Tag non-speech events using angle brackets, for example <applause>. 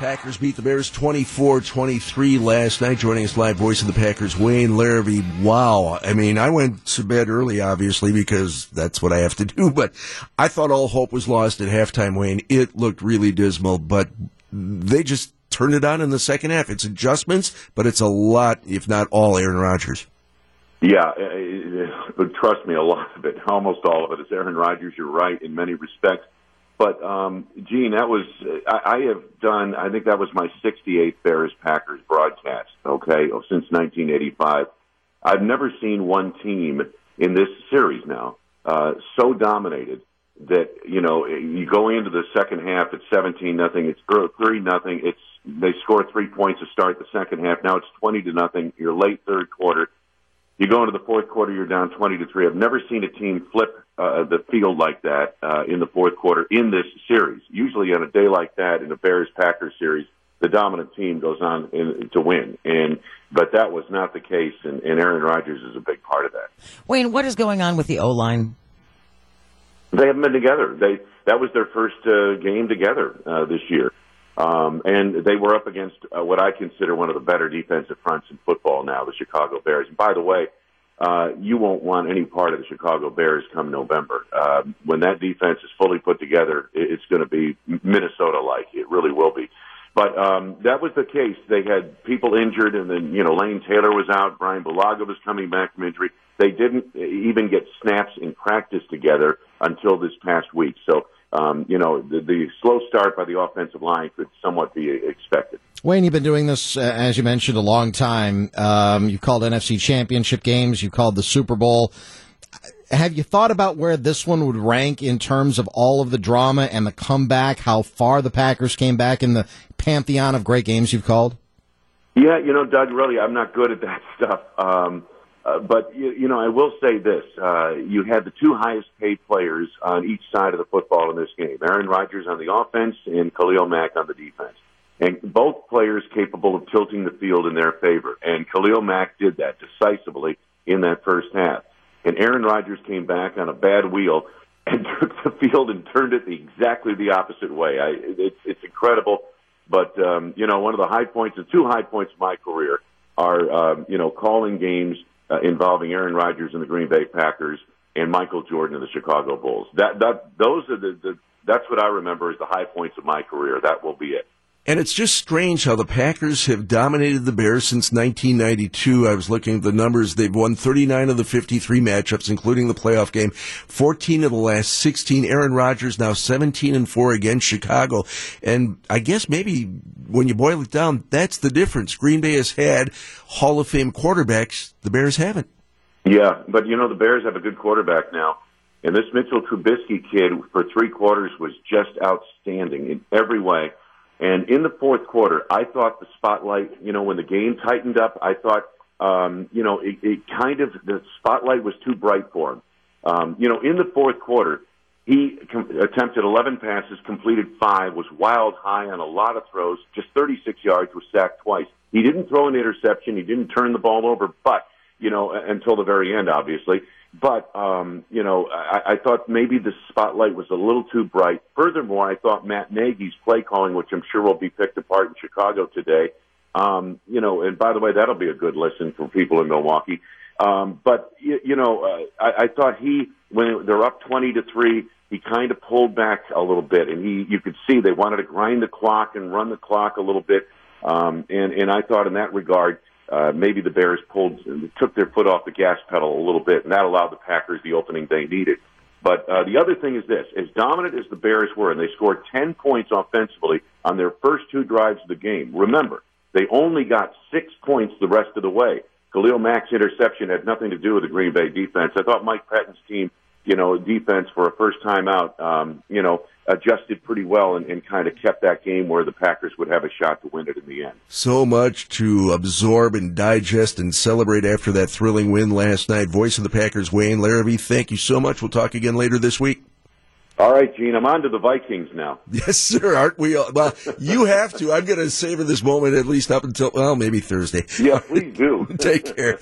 Packers beat the Bears 24-23 last night. Joining us live, voice of the Packers, Wayne Larrivee. Wow. I mean, I went to bed early, obviously, because that's what I have to <laughs> do, but I thought all hope was lost at halftime, Wayne. It looked really dismal, but they just turned it on in the second half. It's adjustments, but it's a lot, if not all, Aaron Rodgers. Yeah, but trust me, a lot of it, almost all of it, is Aaron Rodgers. You're right in many respects. But um, Gene, that was I, I have done. I think that was my 68th Bears Packers broadcast. Okay, oh, since 1985, I've never seen one team in this series now uh, so dominated that you know you go into the second half at 17 nothing. It's three nothing. It's they score three points to start the second half. Now it's 20 to nothing. You're late third quarter you go into the fourth quarter, you're down 20 to 3. I've never seen a team flip uh, the field like that uh, in the fourth quarter in this series. Usually on a day like that in a Bears Packers series, the dominant team goes on in, to win. And but that was not the case, and, and Aaron Rodgers is a big part of that. Wayne, what is going on with the O line? They haven't been together. They that was their first uh, game together uh, this year. Um, and they were up against uh, what I consider one of the better defensive fronts in football now, the Chicago Bears. And by the way, uh, you won't want any part of the Chicago Bears come November. Uh, when that defense is fully put together, it's going to be Minnesota-like. It really will be. But um, that was the case. They had people injured, and then you know Lane Taylor was out. Brian Bulaga was coming back from injury. They didn't even get snaps in practice together until this past week. So um, you know, the, the, slow start by the offensive line could somewhat be expected. Wayne, you've been doing this, uh, as you mentioned, a long time. Um, you've called NFC championship games, you've called the Super Bowl. Have you thought about where this one would rank in terms of all of the drama and the comeback, how far the Packers came back in the pantheon of great games you've called? Yeah, you know, Doug, really, I'm not good at that <laughs> stuff. Um, uh, but you, you know, I will say this: uh, you had the two highest paid players on each side of the football in this game: Aaron Rodgers on the offense and Khalil Mack on the defense, and both players capable of tilting the field in their favor. And Khalil Mack did that decisively in that first half. And Aaron Rodgers came back on a bad wheel and <laughs> took the field and turned it exactly the opposite way. I, it's, it's incredible. But um, you know, one of the high points, the two high points of my career are um, you know calling games uh, involving Aaron Rodgers and the Green Bay Packers and Michael Jordan and the Chicago Bulls. That that those are the, the that's what I remember as the high points of my career. That will be it. And it's just strange how the Packers have dominated the Bears since 1992. I was looking at the numbers. They've won 39 of the 53 matchups, including the playoff game, 14 of the last 16. Aaron Rodgers now 17 and 4 against Chicago. And I guess maybe when you boil it down, that's the difference. Green Bay has had Hall of Fame quarterbacks. The Bears haven't. Yeah, but you know, the Bears have a good quarterback now. And this Mitchell Trubisky kid for three quarters was just outstanding in every way. And in the fourth quarter, I thought the spotlight, you know, when the game tightened up, I thought, um, you know, it, it kind of, the spotlight was too bright for him. Um, you know, in the fourth quarter, he com- attempted 11 passes, completed five, was wild high on a lot of throws, just 36 yards, was sacked twice. He didn't throw an interception. He didn't turn the ball over, but, you know, until the very end, obviously. But um, you know, I, I thought maybe the spotlight was a little too bright. Furthermore, I thought Matt Nagy's play calling, which I'm sure will be picked apart in Chicago today. Um, you know, and by the way, that'll be a good listen for people in Milwaukee. Um, but you, you know, uh, I, I thought he when they're up twenty to three, he kind of pulled back a little bit, and he you could see they wanted to grind the clock and run the clock a little bit. Um, and and I thought in that regard uh, maybe the Bears pulled, took their foot off the gas pedal a little bit, and that allowed the Packers the opening they needed. But uh, the other thing is this: as dominant as the Bears were, and they scored 10 points offensively on their first two drives of the game. Remember, they only got six points the rest of the way. Khalil Mack's interception had nothing to do with the Green Bay defense. I thought Mike Pettine's team, you know, defense for a first time out, um, you know, adjusted pretty well and, and kind of kept that game where the Packers would have a shot to win it in the end. So much to absorb and digest and celebrate after that thrilling win last night. Voice of the Packers, Wayne Larrivee, thank you so much. We'll talk again later this week. All right, Gene, I'm on to the Vikings now. <laughs> Yes, sir. Aren't we? All? Well, you have to. I'm going to savor this moment at least up until, well, maybe Thursday. Yeah, please do. <laughs> Take care.